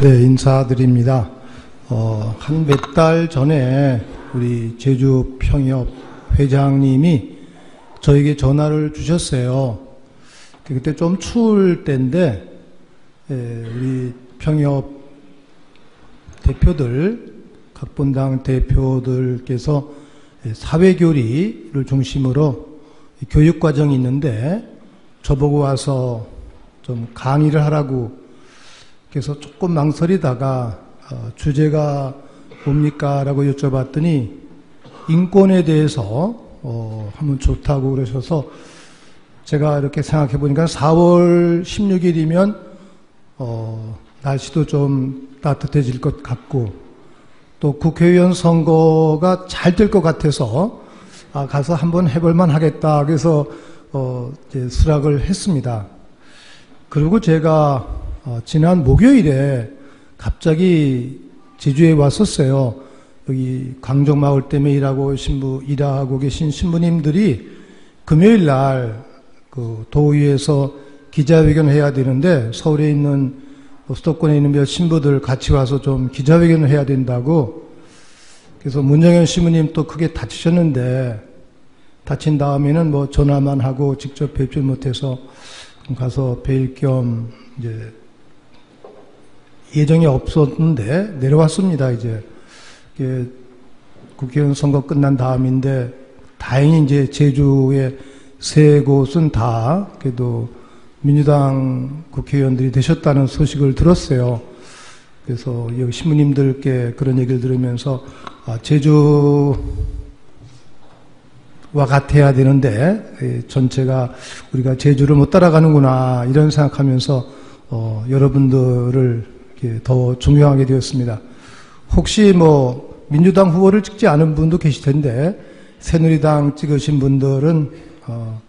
네, 인사드립니다. 어, 한 몇 달 전에 우리 제주 평협 회장님이 저에게 전화를 주셨어요. 그때 좀 추울 때인데, 예, 우리 평협 대표들, 각본당 대표들께서 사회교리를 중심으로 교육과정이 있는데, 저보고 와서 좀 강의를 하라고 그래서 조금 망설이다가 어, 주제가 뭡니까? 라고 여쭤봤더니 인권에 대해서 어, 하면 좋다고 그러셔서 제가 이렇게 생각해 보니까 4월 16일이면 어, 날씨도 좀 따뜻해질 것 같고 또 국회의원 선거가 잘 될 것 같아서 아, 가서 한번 해볼만 하겠다. 그래서 어, 수락을 했습니다. 그리고 제가 어, 지난 목요일에 갑자기 제주에 왔었어요. 여기 강정마을 때문에 일하고 신부 일하고 계신 신부님들이 금요일 날 그 도의에서 기자회견을 해야 되는데 서울에 있는 수도권에 있는 몇 신부들 같이 와서 좀 기자회견을 해야 된다고 그래서 문정현 신부님 또 크게 다치셨는데 다친 다음에는 뭐 전화만 하고 직접 뵙지 못해서 가서 뵐 겸 이제 예정이 없었는데 내려왔습니다. 이제 국회의원 선거 끝난 다음인데 다행히 이제 제주의 세 곳은 다 그래도 민주당 국회의원들이 되셨다는 소식을 들었어요. 그래서 여기 신부님들께 그런 얘기를 들으면서 아, 제주와 같아야 되는데 전체가 우리가 제주를 못 따라가는구나 이런 생각하면서 어, 여러분들을 더 중요하게 되었습니다. 혹시 뭐 민주당 후보를 찍지 않은 분도 계실 텐데 새누리당 찍으신 분들은 어,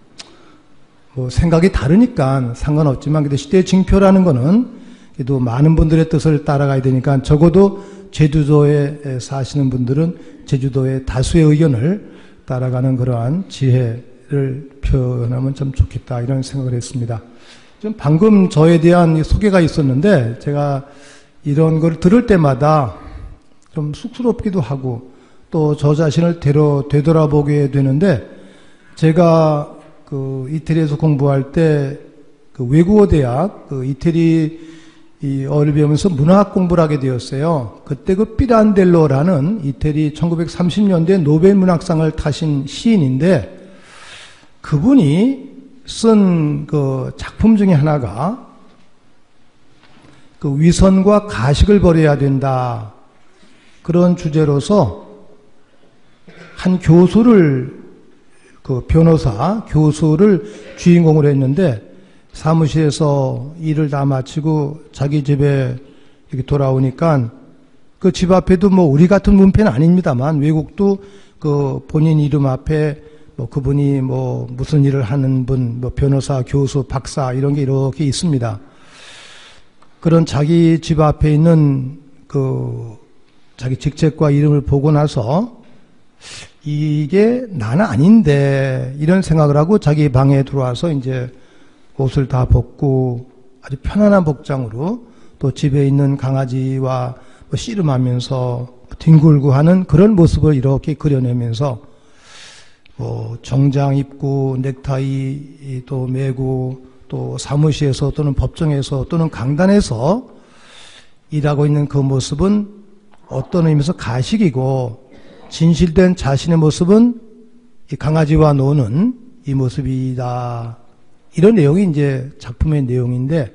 뭐 생각이 다르니까 상관없지만 근데 시대 징표라는 거는 그래도 많은 분들의 뜻을 따라가야 되니까 적어도 제주도에 사시는 분들은 제주도의 다수의 의견을 따라가는 그러한 지혜를 표현하면 참 좋겠다 이런 생각을 했습니다. 좀 방금 저에 대한 소개가 있었는데 제가 이런 걸 들을 때마다 좀 쑥스럽기도 하고 또 저 자신을 되려, 되돌아보게 되는데 제가 그 이태리에서 공부할 때 그 외국어 대학 그 이태리 이 어를 배우면서 문학 공부를 하게 되었어요. 그때 그 피란델로라는 이태리 1930년대 노벨 문학상을 타신 시인인데 그분이 쓴 그 작품 중에 하나가 그 위선과 가식을 버려야 된다. 그런 주제로서 한 교수를 그 변호사 교수를 주인공으로 했는데 사무실에서 일을 다 마치고 자기 집에 이렇게 돌아오니까 그 집 앞에도 뭐 우리 같은 문패는 아닙니다만 외국도 그 본인 이름 앞에 뭐 그분이 뭐 무슨 일을 하는 분, 뭐 변호사, 교수, 박사 이런 게 이렇게 있습니다. 그런 자기 집 앞에 있는 그 자기 직책과 이름을 보고 나서 이게 나는 아닌데 이런 생각을 하고 자기 방에 들어와서 이제 옷을 다 벗고 아주 편안한 복장으로 또 집에 있는 강아지와 뭐 씨름하면서 뒹굴고 하는 그런 모습을 이렇게 그려내면서 뭐 정장 입고 넥타이 또 메고 또 사무실에서 또는 법정에서 또는 강단에서 일하고 있는 그 모습은 어떤 의미에서 가식이고 진실된 자신의 모습은 이 강아지와 노는 이 모습이다. 이런 내용이 이제 작품의 내용인데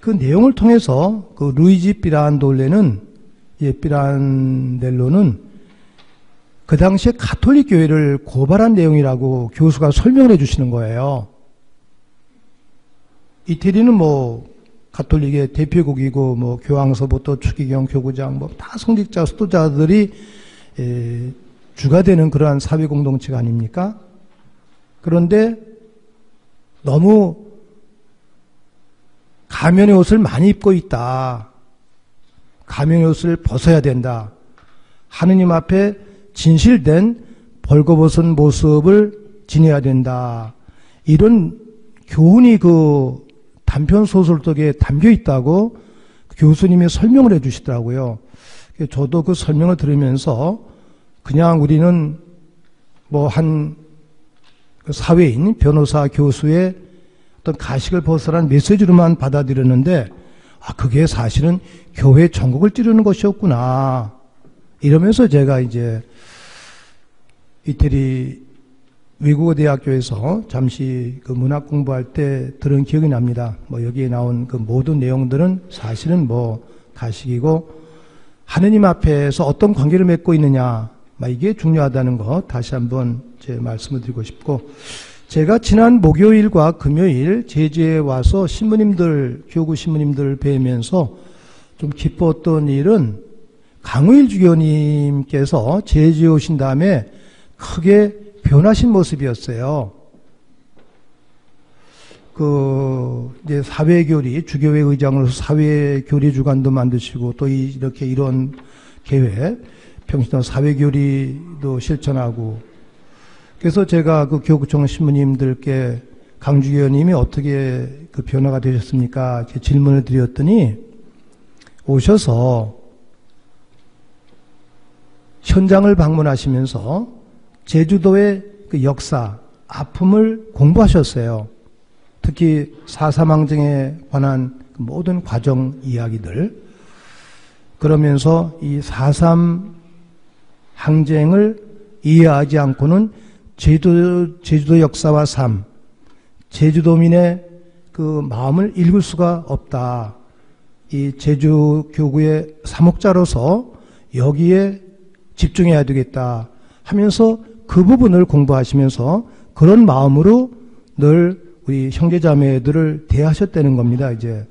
그 내용을 통해서 그 루이지 피란돌레는 예, 피란델로는 그 당시에 가톨릭 교회를 고발한 내용이라고 교수가 설명을 해주시는 거예요. 이태리는 뭐 가톨릭의 대표국이고 뭐 교황서부터 추기경 교구장 뭐 다 성직자 수도자들이 에, 주가 되는 그러한 사회 공동체가 아닙니까? 그런데 너무 가면의 옷을 많이 입고 있다. 가면의 옷을 벗어야 된다. 하느님 앞에 진실된 벌거벗은 모습을 지내야 된다. 이런 교훈이 그 단편 소설 속에 담겨 있다고 교수님이 설명을 해 주시더라고요. 저도 그 설명을 들으면서 그냥 우리는 뭐 한 사회인, 변호사, 교수의 어떤 가식을 벗어난 메시지로만 받아들였는데, 아, 그게 사실은 교회 전국을 찌르는 것이었구나. 이러면서 제가 이제 이태리 외국어 대학교에서 잠시 그 문학 공부할 때 들은 기억이 납니다. 뭐 여기에 나온 그 모든 내용들은 사실은 뭐 가식이고 하느님 앞에서 어떤 관계를 맺고 있느냐, 이게 중요하다는 거 다시 한번 제 말씀을 드리고 싶고 제가 지난 목요일과 금요일 제주에 와서 신부님들 교구 신부님들 뵈면서 좀 기뻤던 일은 강우일 주교님께서 제주에 오신 다음에 크게 변하신 모습이었어요. 그 이제 사회교리 주교회 의장으로서 사회교리 주관도 만드시고 또 이렇게 이런 계획 평신도 사회교리도 실천하고 그래서 제가 그 교구청 신부님들께 강주교님이 어떻게 그 변화가 되셨습니까? 이렇게 질문을 드렸더니 오셔서 현장을 방문하시면서 제주도의 그 역사, 아픔을 공부하셨어요. 특히 사사망정에 관한 그 모든 과정 이야기들. 그러면서 이 사삼 항쟁을 이해하지 않고는 제주도, 제주도 역사와 삶, 제주도민의 그 마음을 읽을 수가 없다. 이 제주 교구의 사목자로서 여기에 집중해야 되겠다 하면서 그 부분을 공부하시면서 그런 마음으로 늘 우리 형제자매들을 대하셨다는 겁니다. 이제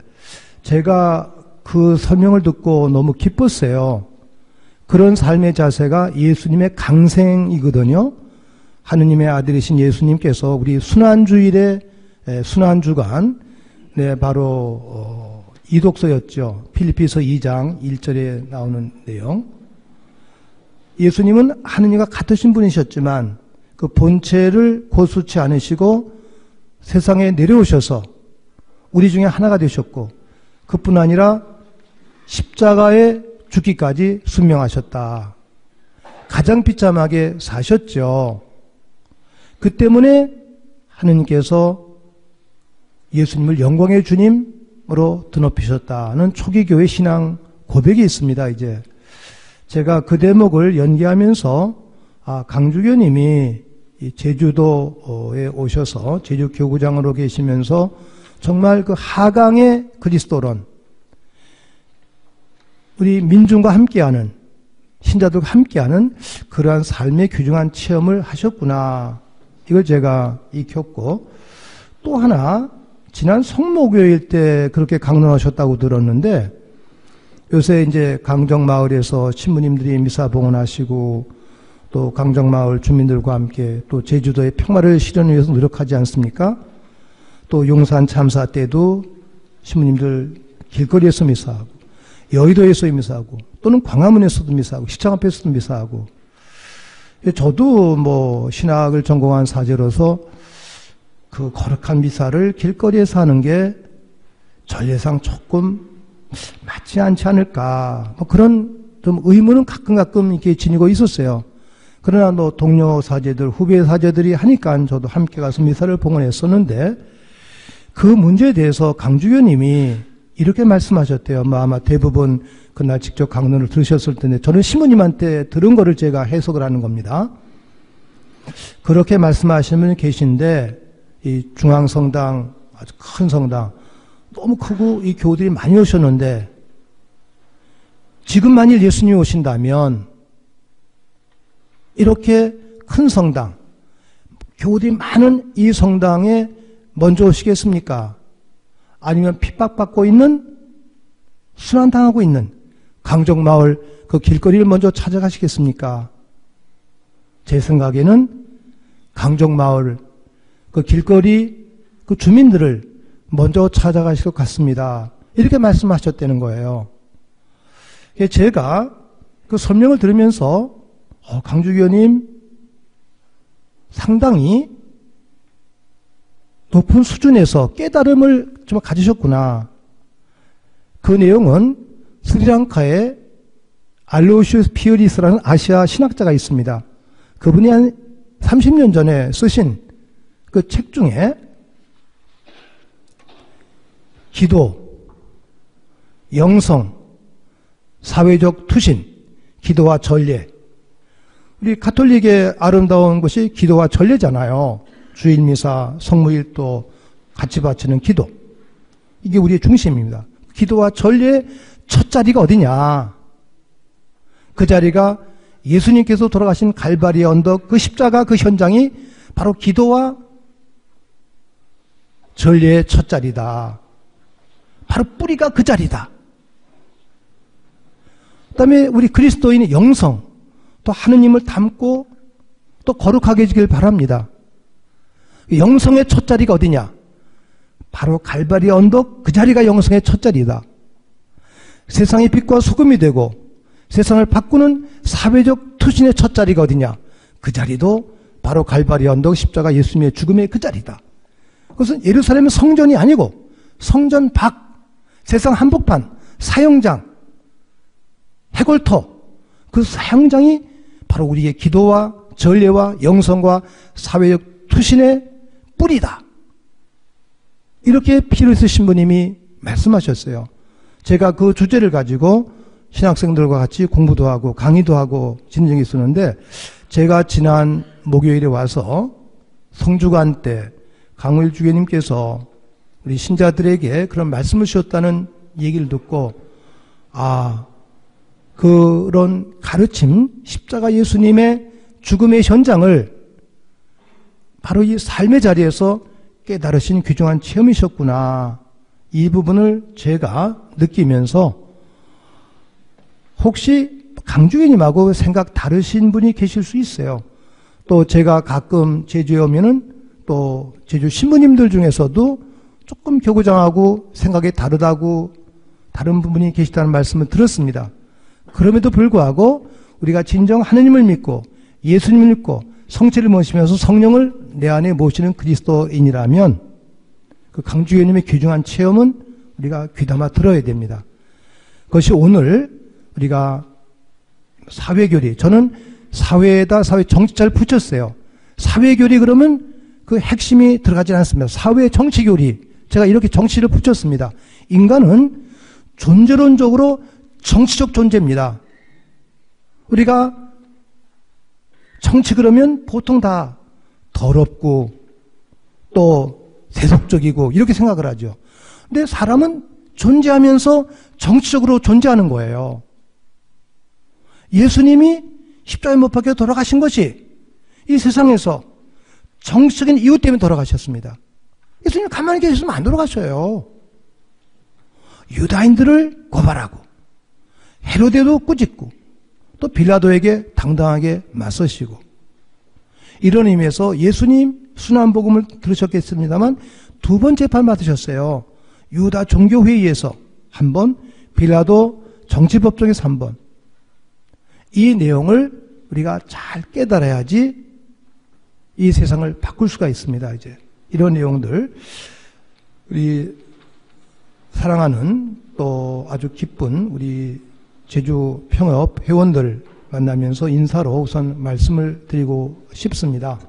제가 그 설명을 듣고 너무 기뻤어요. 그런 삶의 자세가 예수님의 강생이거든요. 하느님의 아들이신 예수님께서 우리 순환주일의 순환주간, 네, 바로, 어, 이독서였죠. 필리피서 2장 1절에 나오는 내용. 예수님은 하느님과 같으신 분이셨지만 그 본체를 고수치 않으시고 세상에 내려오셔서 우리 중에 하나가 되셨고 그뿐 아니라 십자가에 죽기까지 순명하셨다. 가장 비참하게 사셨죠. 그 때문에 하느님께서 예수님을 영광의 주님으로 드높이셨다는 초기 교회 신앙 고백이 있습니다. 이제 제가 그 대목을 연기하면서 아, 강주교님이 제주도에 오셔서 제주 교구장으로 계시면서 정말 그 하강의 그리스도론 우리 민중과 함께하는 신자들과 함께하는 그러한 삶의 귀중한 체험을 하셨구나. 이걸 제가 익혔고 또 하나 지난 성모교일 때 그렇게 강론하셨다고 들었는데 요새 이제 강정마을에서 신부님들이 미사 봉헌하시고 또 강정마을 주민들과 함께 또 제주도의 평화를 실현을 위해서 노력하지 않습니까? 또 용산 참사 때도 신부님들 길거리에서 미사하고 여의도에서 미사하고 또는 광화문에서도 미사하고 시청 앞에서도 미사하고 저도 뭐 신학을 전공한 사제로서 그 거룩한 미사를 길거리에서 하는 게 전례상 조금 맞지 않지 않을까 뭐 그런 좀 의문은 가끔 가끔 이렇게 지니고 있었어요. 그러나 또 동료 사제들, 후배 사제들이 하니까 저도 함께 가서 미사를 봉헌했었는데 그 문제에 대해서 강주교님이 이렇게 말씀하셨대요. 뭐 아마 대부분 그날 직접 강론을 들으셨을 텐데 저는 시모님한테 들은 거를 제가 해석을 하는 겁니다. 그렇게 말씀하시는 분이 계신데 이 중앙성당 아주 큰 성당 너무 크고 이 교우들이 많이 오셨는데 지금 만일 예수님이 오신다면 이렇게 큰 성당 교우들이 많은 이 성당에 먼저 오시겠습니까? 아니면 핍박받고 있는 순환당하고 있는 강정마을 그 길거리를 먼저 찾아가시겠습니까? 제 생각에는 강정마을 그 길거리 그 주민들을 먼저 찾아가실 것 같습니다. 이렇게 말씀하셨다는 거예요. 제가 그 설명을 들으면서 어, 강주교님 상당히 높은 수준에서 깨달음을 좀 가지셨구나. 그 내용은 스리랑카의 알로시우스 피어리스라는 아시아 신학자가 있습니다. 그분이 한 30년 전에 쓰신 그 책 중에 기도, 영성, 사회적 투신, 기도와 전례. 우리 가톨릭의 아름다운 것이 기도와 전례잖아요. 주일미사, 성무일도 같이 바치는 기도. 이게 우리의 중심입니다. 기도와 전례의 첫 자리가 어디냐? 그 자리가 예수님께서 돌아가신 갈바리 언덕 그 십자가 그 현장이 바로 기도와 전례의 첫 자리다. 바로 뿌리가 그 자리다. 그 다음에 우리 그리스도인의 영성, 또 하느님을 닮고 또 거룩하게 해주길 바랍니다. 영성의 첫 자리가 어디냐? 바로 갈바리 언덕 그 자리가 영성의 첫 자리다. 세상의 빛과 소금이 되고 세상을 바꾸는 사회적 투신의 첫 자리가 어디냐? 그 자리도 바로 갈바리 언덕 십자가 예수님의 죽음의 그 자리다. 그것은 예루살렘의 성전이 아니고 성전 밖 세상 한복판, 사형장, 해골터, 그 사형장이 바로 우리의 기도와 전례와 영성과 사회적 투신의 뿌리다. 이렇게 피르스 신부님이 말씀하셨어요. 제가 그 주제를 가지고 신학생들과 같이 공부도 하고 강의도 하고 진행이 있었는데 제가 지난 목요일에 와서 성주관 때 강을 주교님께서 우리 신자들에게 그런 말씀을 주셨다는 얘기를 듣고 아 그런 가르침 십자가 예수님의 죽음의 현장을 바로 이 삶의 자리에서 깨달으신 귀중한 체험이셨구나. 이 부분을 제가 느끼면서 혹시 강주교님하고 생각 다르신 분이 계실 수 있어요. 또 제가 가끔 제주에 오면은 또 제주 신부님들 중에서도 조금 교구장하고 생각이 다르다고 다른 부분이 계시다는 말씀을 들었습니다. 그럼에도 불구하고 우리가 진정 하느님을 믿고 예수님을 믿고 성체를 모시면서 성령을 내 안에 모시는 그리스도인이라면 그 강주교님의 귀중한 체험은 우리가 귀담아 들어야 됩니다. 그것이 오늘 우리가 사회교리, 저는 사회에다 사회 정치 잘 붙였어요. 사회교리 그러면 그 핵심이 들어가지 않습니다. 사회 정치교리, 제가 이렇게 정치를 붙였습니다. 인간은 존재론적으로 정치적 존재입니다. 우리가 정치 그러면 보통 다 더럽고 또 세속적이고 이렇게 생각을 하죠. 근데 사람은 존재하면서 정치적으로 존재하는 거예요. 예수님이 십자가에 못 박혀 돌아가신 것이 이 세상에서 정치적인 이유 때문에 돌아가셨습니다. 예수님 가만히 계셨으면 안 돌아갔어요. 유다인들을 고발하고 헤로데도 꾸짖고 또 빌라도에게 당당하게 맞서시고 이런 의미에서 예수님 순환 복음을 들으셨겠습니다만 두 번 재판 받으셨어요. 유다 종교 회의에서 한 번, 빌라도 정치법정에서 한 번. 이 내용을 우리가 잘 깨달아야지 이 세상을 바꿀 수가 있습니다, 이제. 이런 내용들 우리 사랑하는 또 아주 기쁜 우리 제주 평업 회원들 만나면서 인사로 우선 말씀을 드리고 싶습니다.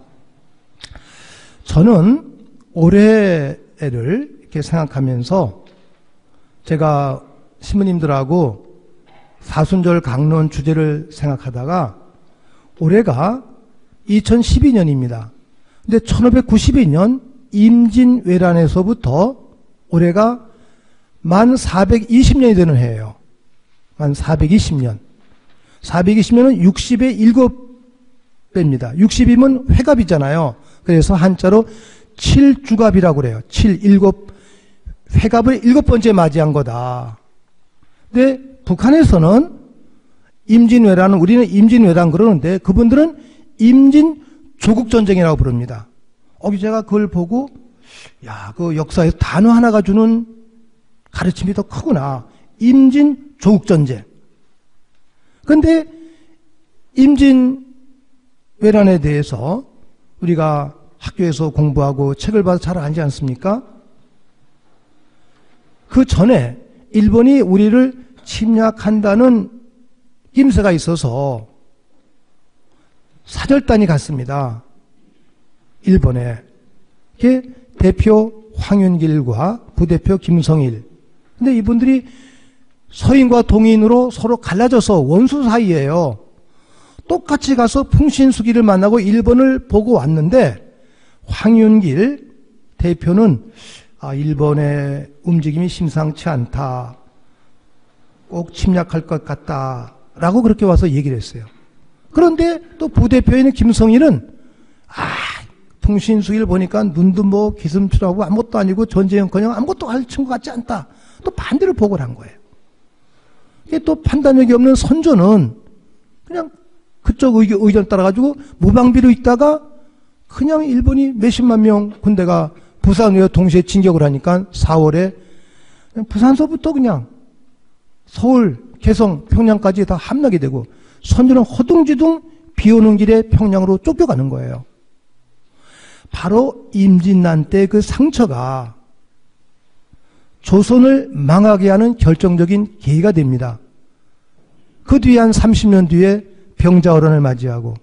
저는 올해를 이렇게 생각하면서 제가 신부님들하고 사순절 강론 주제를 생각하다가 올해가 2012년입니다. 근데 1592년 임진왜란에서부터 올해가 만 420년이 되는 해예요. 만 420년. 420년은 60의 7배입니다. 60이면 회갑이잖아요. 그래서 한자로 7주갑이라고 그래요. 7, 7, 회갑을 일곱 번째 맞이한 거다. 근데 북한에서는 임진왜란은 우리는 임진왜란 그러는데 그분들은 임진 조국전쟁이라고 부릅니다. 어, 제가 그걸 보고, 야, 그 역사에서 단어 하나가 주는 가르침이 더 크구나. 임진 조국 전쟁. 근데 임진 외란에 대해서 우리가 학교에서 공부하고 책을 봐서 잘 알지 않습니까? 그 전에 일본이 우리를 침략한다는 임세가 있어서 사절단이 갔습니다. 일본에. 그게 대표 황윤길과 부대표 김성일. 근데 이분들이 서인과 동인으로 서로 갈라져서 원수 사이예요. 똑같이 가서 풍신수기를 만나고 일본을 보고 왔는데 황윤길 대표는 아, 일본의 움직임이 심상치 않다. 꼭 침략할 것 같다. 라고 그렇게 와서 얘기를 했어요. 그런데 또 부대표인 김성일은 아, 풍신수기를 보니까 눈도 뭐 기슴출하고 아무것도 아니고 전쟁은커녕 아무것도 할 친구 같지 않다. 또 반대로 보고를 한 거예요. 이게 또 판단력이 없는 선조는 그냥 그쪽 의견, 의견 따라가지고 무방비로 있다가 그냥 일본이 몇십만 명 군대가 부산에 동시에 진격을 하니까 4월에 부산서부터 그냥 서울, 개성, 평양까지 다 함락이 되고 선조는 허둥지둥 비 오는 길에 평양으로 쫓겨가는 거예요. 바로 임진난 때 그 상처가 조선을 망하게 하는 결정적인 계기가 됩니다. 그 뒤에 한 30년 뒤에 병자호란을 맞이하고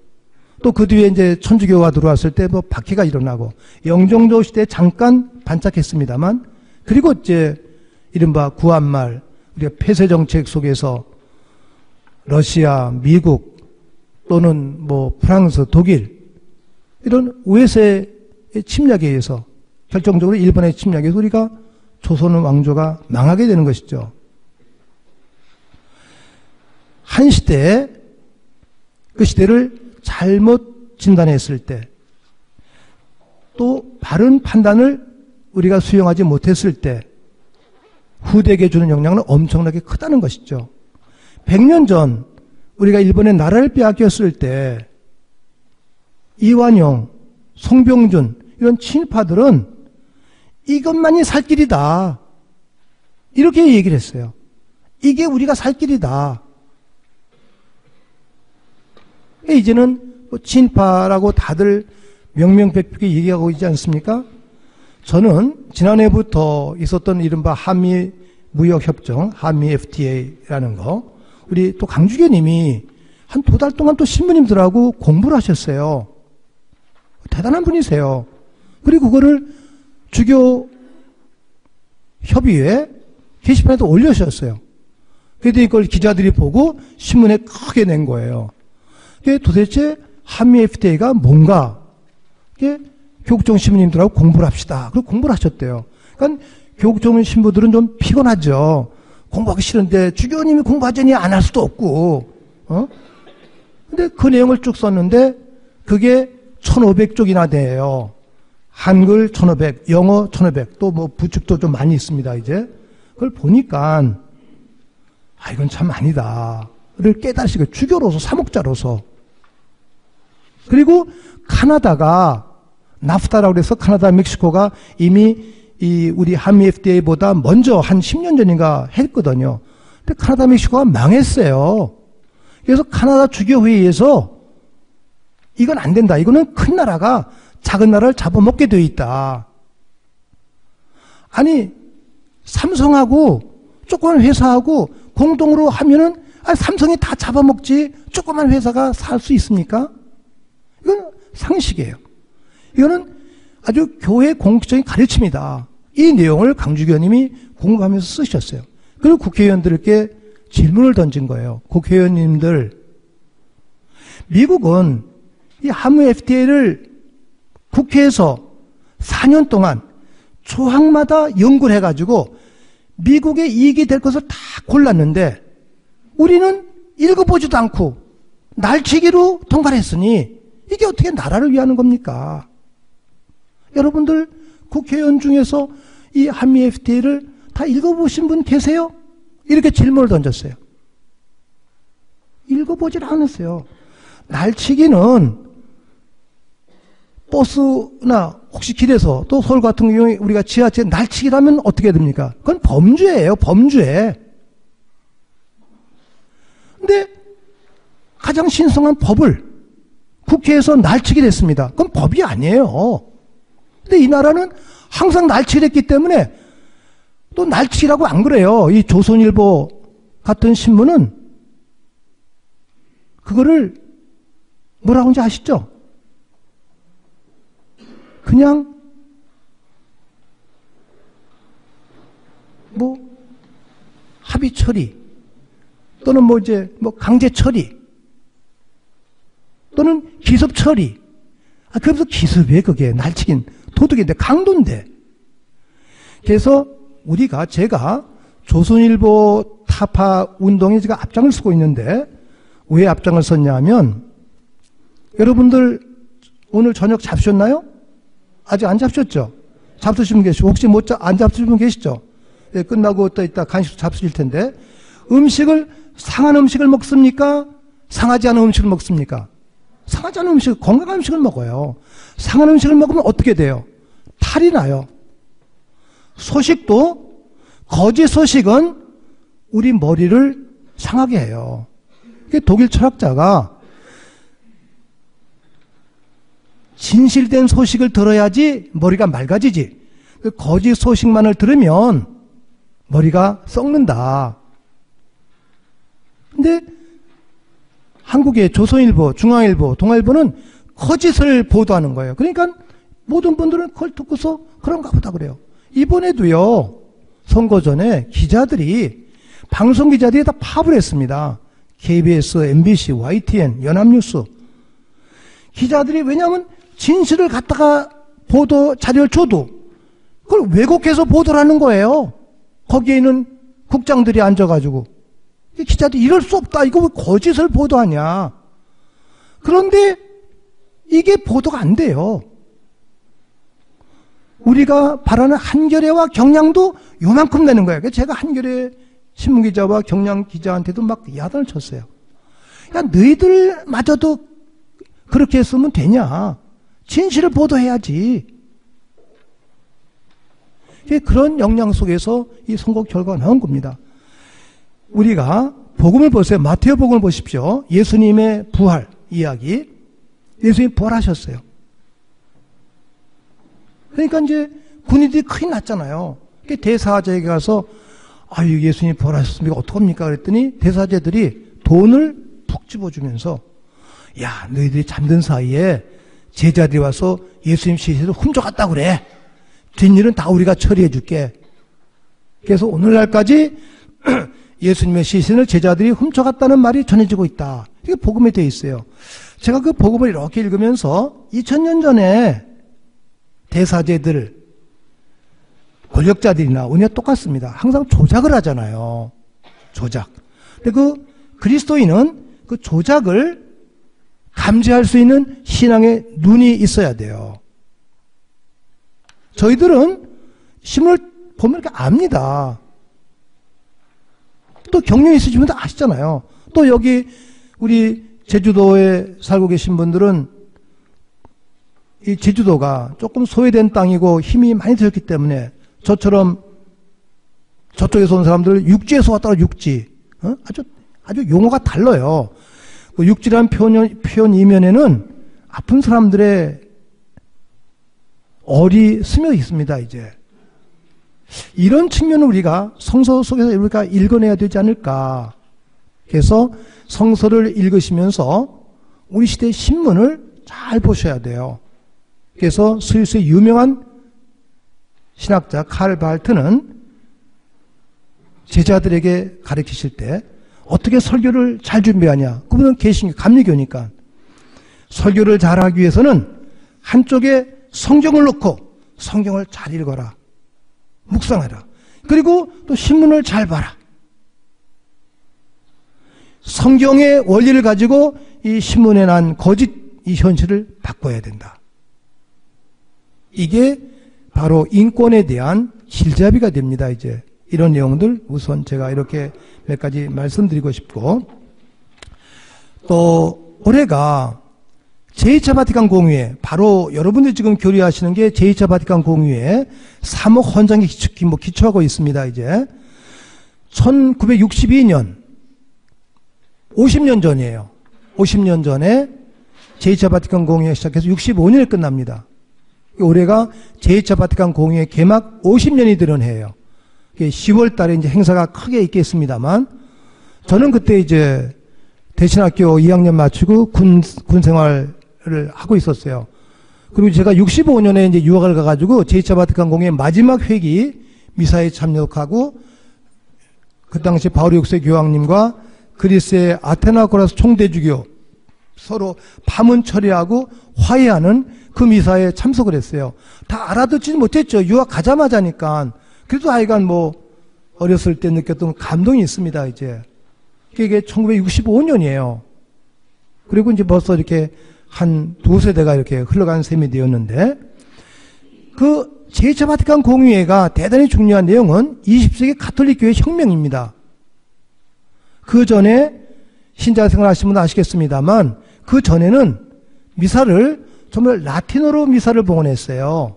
또 그 뒤에 이제 천주교가 들어왔을 때 뭐 박해가 일어나고 영종조 시대 잠깐 반짝했습니다만 그리고 이제 이른바 구한말 우리가 폐쇄 정책 속에서 러시아, 미국 또는 뭐 프랑스, 독일 이런 외세의 침략에 의해서 결정적으로 일본의 침략에 의해서 우리가 조선 왕조가 망하게 되는 것이죠. 한 시대에 그 시대를 잘못 진단했을 때, 또 바른 판단을 우리가 수용하지 못했을 때, 후대에게 주는 영향은 엄청나게 크다는 것이죠. 100년 전 우리가 일본의 나라를 빼앗겼을 때 이완용, 송병준 이런 친일파들은 이것만이 살 길이다. 이렇게 얘기를 했어요. 이게 우리가 살 길이다. 이제는 뭐 친파라고 다들 명명백백히 얘기하고 있지 않습니까? 저는 지난해부터 있었던 이른바 한미 무역협정, 한미 FTA라는 거, 우리 또 강주계님이 한 두 달 동안 또 신부님들하고 공부를 하셨어요. 대단한 분이세요. 그리고 그거를 주교 협의회 게시판에도 올려주셨어요. 그랬더니 이걸 기자들이 보고 신문에 크게 낸 거예요. 도대체 한미 FTA가 뭔가? 교육종 신부님들하고 공부를 합시다. 그리고 공부를 하셨대요. 그러니까 교육종 신부들은 좀 피곤하죠. 공부하기 싫은데 주교님이 공부하자니 안 할 수도 없고, 어? 근데 그 내용을 쭉 썼는데 그게 1500쪽이나 돼요. 한글 1500, 영어 1500, 또 뭐 부축도 좀 많이 있습니다, 이제. 그걸 보니까, 아, 이건 참 아니다.를 깨달으시고, 주교로서, 사목자로서. 그리고 카나다가, 나프타라고 그래서 카나다, 멕시코가 이미 이 우리 한미 FTA보다 먼저 한 10년 전인가 했거든요. 근데 카나다, 멕시코가 망했어요. 그래서 카나다 주교회의에서 이건 안 된다. 이거는 큰 나라가 작은 나라를 잡아먹게 되어 있다. 아니, 삼성하고 조그만 회사하고 공동으로 하면은 아, 삼성이 다 잡아먹지 조그만 회사가 살 수 있습니까? 이건 상식이에요. 이거는 아주 교회 공식적인 가르침이다. 이 내용을 강주교님이 공부하면서 쓰셨어요. 그리고 국회의원들께 질문을 던진 거예요. 국회의원님들, 미국은 이 한무 FTA를 국회에서 4년 동안 조항마다 연구를 해가지고 미국의 이익이 될 것을 다 골랐는데 우리는 읽어보지도 않고 날치기로 통과를 했으니 이게 어떻게 나라를 위하는 겁니까? 여러분들 국회의원 중에서 이 한미 FTA를 다 읽어보신 분 계세요? 이렇게 질문을 던졌어요. 읽어보질 않았어요. 날치기는 버스나 혹시 길에서 또 서울 같은 경우에 우리가 지하철 날치기라면 어떻게 됩니까? 그건 범죄예요, 범죄. 근데 가장 신성한 법을 국회에서 날치기를 했습니다. 그건 법이 아니에요. 근데 이 나라는 항상 날치기를 했기 때문에 또 날치기라고 안 그래요. 이 조선일보 같은 신문은 그거를 뭐라고 하는지 아시죠? 그냥 뭐 합의 처리 또는 뭐 이제 뭐 강제 처리 또는 기습 처리 아 그래서 기습이에요 그게 날치긴 도둑인데 강도인데 그래서 우리가 제가 조선일보 타파 운동에 제가 앞장을 서고 있는데 왜 앞장을 섰냐면 여러분들 오늘 저녁 잡수셨나요? 아직 안 잡수셨죠? 잡수신 분 계시고 혹시 못안 잡수신 분 계시죠? 예, 끝나고 또 이따 간식 잡수실 텐데 음식을 상한 음식을 먹습니까? 상하지 않은 음식을 먹습니까? 상하지 않은 음식, 건강한 음식을 먹어요. 상한 음식을 먹으면 어떻게 돼요? 탈이 나요. 소식도 거짓 소식은 우리 머리를 상하게 해요. 독일 철학자가 진실된 소식을 들어야지 머리가 맑아지지. 그 거짓 소식만을 들으면 머리가 썩는다. 근데 한국의 조선일보, 중앙일보, 동아일보는 거짓을 보도하는 거예요. 그러니까 모든 분들은 그걸 듣고서 그런가 보다 그래요. 이번에도요, 선거 전에 기자들이, 방송 기자들이 다 파업을 했습니다. KBS, MBC, YTN, 연합뉴스. 기자들이 왜냐하면 진실을 갖다가 보도 자료를 줘도 그걸 왜곡해서 보도를 하는 거예요. 거기에 있는 국장들이 앉아가지고. 기자들이 이럴 수 없다. 이거 왜 거짓을 보도하냐. 그런데 이게 보도가 안 돼요. 우리가 바라는 한겨레와 경량도 요만큼 내는 거예요. 제가 한겨레 신문기자와 경량 기자한테도 막 야단을 쳤어요. 야, 너희들마저도 그렇게 했으면 되냐. 진실을 보도해야지. 그런 역량 속에서 이 선거 결과가 나온 겁니다. 우리가 복음을 보세요. 마태오 복음을 보십시오. 예수님의 부활 이야기. 예수님 부활하셨어요. 그러니까 이제 군인들이 큰일 났잖아요. 대사제에게 가서 아유 예수님 부활하셨습니까? 어떡합니까? 그랬더니 대사제들이 돈을 푹 집어주면서 야 너희들이 잠든 사이에 제자들이 와서 예수님 시신을 훔쳐갔다 그래. 뒷일은 다 우리가 처리해 줄게. 그래서 오늘날까지 예수님의 시신을 제자들이 훔쳐갔다는 말이 전해지고 있다. 이게 복음에 되어 있어요. 제가 그 복음을 이렇게 읽으면서 2000년 전에 대사제들, 권력자들이나 은혜 똑같습니다. 항상 조작을 하잖아요. 조작. 근데 그 그리스도인은 그 조작을 감지할 수 있는 신앙의 눈이 있어야 돼요. 저희들은 신문을 보면 이렇게 압니다. 또 경륜 있으신 분들 아시잖아요. 또 여기 우리 제주도에 살고 계신 분들은 이 제주도가 조금 소외된 땅이고 힘이 많이 들었기 때문에 저처럼 저쪽에서 온 사람들 육지에서 왔다가 육지 어? 아주 아주 용어가 달라요. 그 육지란 표현, 표현 이면에는 아픈 사람들의 얼이 스며 있습니다, 이제. 이런 측면을 우리가 성서 속에서 우리가 읽어내야 되지 않을까. 그래서 성서를 읽으시면서 우리 시대 신문을 잘 보셔야 돼요. 그래서 스위스의 유명한 신학자 칼 발트는 제자들에게 가르치실 때 어떻게 설교를 잘 준비하냐? 그분은 계신 감리교니까. 설교를 잘하기 위해서는 한쪽에 성경을 놓고 성경을 잘 읽어라. 묵상하라. 그리고 또 신문을 잘 봐라. 성경의 원리를 가지고 이 신문에 난 거짓 이 현실을 바꿔야 된다. 이게 바로 인권에 대한 실잡이가 됩니다, 이제. 이런 내용들 우선 제가 이렇게 몇 가지 말씀드리고 싶고 또 올해가 제2차 바티칸 공유회 바로 여러분들 지금 교류하시는 게 제2차 바티칸 공유회 3억 헌장에 기초, 뭐 기초하고 있습니다 이제. 1962년 50년 전이에요. 50년 전에 제2차 바티칸 공유회 시작해서 65년에 끝납니다. 올해가 제2차 바티칸 공유회 개막 50년이 되는 해예요 10월 달에 이제 행사가 크게 있겠습니다만 저는 그때 이제 대신학교 2학년 마치고 군, 군 생활을 하고 있었어요. 그리고 제가 65년에 이제 유학을 가가지고 제2차 바티칸 공의 마지막 회기 미사에 참여하고 그 당시 바울 6세 교황님과 그리스의 아테나 고라스 총대주교 서로 파문 처리하고 화해하는 그 미사에 참석을 했어요. 다 알아듣지는 못했죠. 유학 가자마자니까. 그래도 하여간 뭐 어렸을 때 느꼈던 감동이 있습니다. 이제 이게 1965년이에요. 그리고 이제 벌써 이렇게 한 두 세대가 이렇게 흘러간 셈이 되었는데 그 제2차 바티칸 공의회가 대단히 중요한 내용은 20세기 가톨릭 교회 혁명입니다. 그 전에 신자 생활하신 분은 아시겠습니다만 그 전에는 미사를 정말 라틴어로 미사를 봉헌했어요.